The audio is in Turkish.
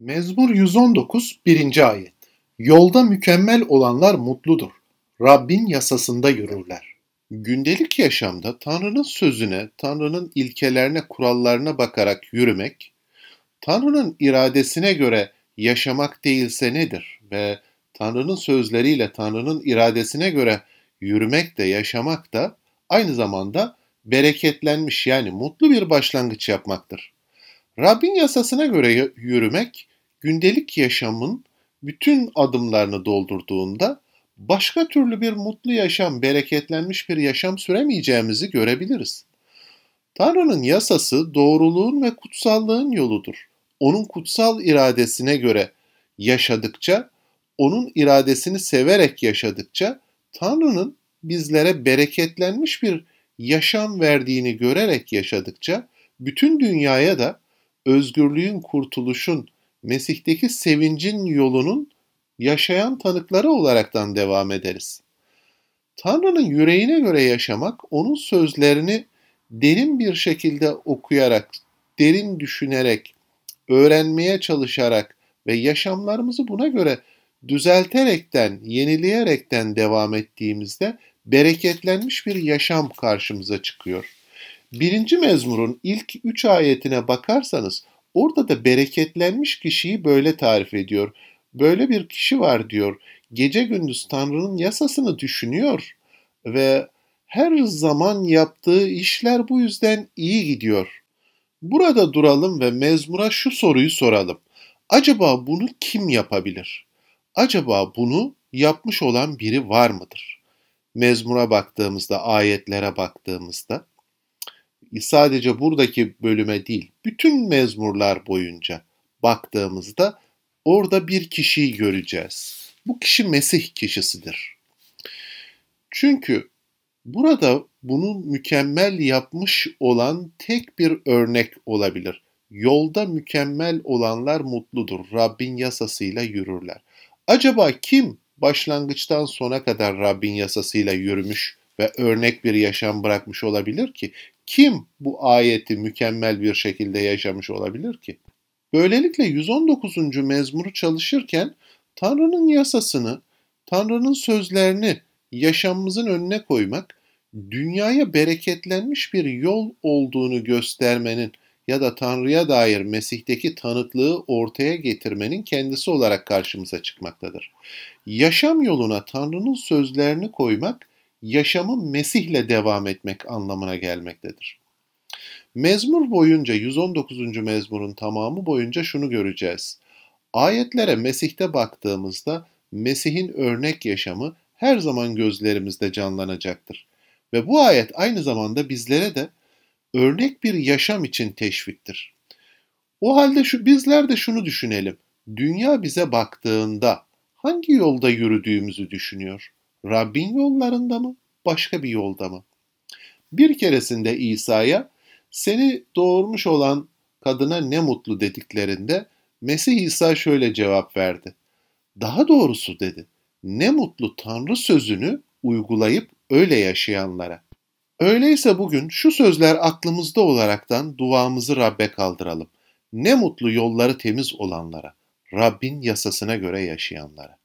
Mezmur 119 1. ayet. Yolda mükemmel olanlar mutludur. Rabbin yasasında yürürler. Gündelik yaşamda Tanrı'nın sözüne, Tanrı'nın ilkelerine, kurallarına bakarak yürümek, Tanrı'nın iradesine göre yaşamak değilse nedir? Ve Tanrı'nın sözleriyle Tanrı'nın iradesine göre yürümek de yaşamak da aynı zamanda bereketlenmiş yani mutlu bir başlangıç yapmaktır. Rabbin yasasına göre yürümek gündelik yaşamın bütün adımlarını doldurduğunda başka türlü bir mutlu yaşam, bereketlenmiş bir yaşam süremeyeceğimizi görebiliriz. Tanrı'nın yasası doğruluğun ve kutsallığın yoludur. Onun kutsal iradesine göre yaşadıkça, onun iradesini severek yaşadıkça Tanrı'nın bizlere bereketlenmiş bir yaşam verdiğini görerek yaşadıkça bütün dünyaya da özgürlüğün, kurtuluşun, Mesih'teki sevincin yolunun yaşayan tanıkları olaraktan devam ederiz. Tanrı'nın yüreğine göre yaşamak, onun sözlerini derin bir şekilde okuyarak, derin düşünerek, öğrenmeye çalışarak ve yaşamlarımızı buna göre düzelterekten, yenileyerekten devam ettiğimizde bereketlenmiş bir yaşam karşımıza çıkıyor. Birinci mezmurun ilk üç ayetine bakarsanız Orada da bereketlenmiş kişiyi böyle tarif ediyor. Böyle bir kişi var diyor. Gece gündüz Tanrı'nın yasasını düşünüyor ve her zaman yaptığı işler bu yüzden iyi gidiyor. Burada duralım ve mezmura şu soruyu soralım. Acaba bunu kim yapabilir? Acaba bunu yapmış olan biri var mıdır? Mezmura baktığımızda, ayetlere baktığımızda sadece buradaki bölüme değil, bütün mezmurlar boyunca baktığımızda orada bir kişiyi göreceğiz. Bu kişi Mesih kişisidir. Çünkü burada bunu mükemmel yapmış olan tek bir örnek olabilir. Yolda mükemmel olanlar mutludur. Rabbin yasasıyla yürürler. Acaba kim başlangıçtan sona kadar Rabbin yasasıyla yürümüş ve örnek bir yaşam bırakmış olabilir ki? Kim bu ayeti mükemmel bir şekilde yaşamış olabilir ki? Böylelikle 119. mezmuru çalışırken Tanrı'nın yasasını, Tanrı'nın sözlerini yaşamımızın önüne koymak, dünyaya bereketlenmiş bir yol olduğunu göstermenin ya da Tanrı'ya dair Mesih'teki tanıklığı ortaya getirmenin kendisi olarak karşımıza çıkmaktadır. Yaşam yoluna Tanrı'nın sözlerini koymak, yaşamı Mesih'le devam etmek anlamına gelmektedir. Mezmur boyunca 119. mezmurun tamamı boyunca şunu göreceğiz. Ayetlere Mesih'te baktığımızda Mesih'in örnek yaşamı her zaman gözlerimizde canlanacaktır. Ve bu ayet aynı zamanda bizlere de örnek bir yaşam için teşviktir. O halde şu bizler de şunu düşünelim. Dünya bize baktığında hangi yolda yürüdüğümüzü düşünüyor? Rabbin yollarında mı, başka bir yolda mı? Bir keresinde İsa'ya seni doğurmuş olan kadına ne mutlu dediklerinde Mesih İsa şöyle cevap verdi. Daha doğrusu dedi. Ne mutlu Tanrı sözünü uygulayıp öyle yaşayanlara. Öyleyse bugün şu sözler aklımızda olaraktan duamızı Rabbe kaldıralım. Ne mutlu yolları temiz olanlara, Rabbin yasasına göre yaşayanlara.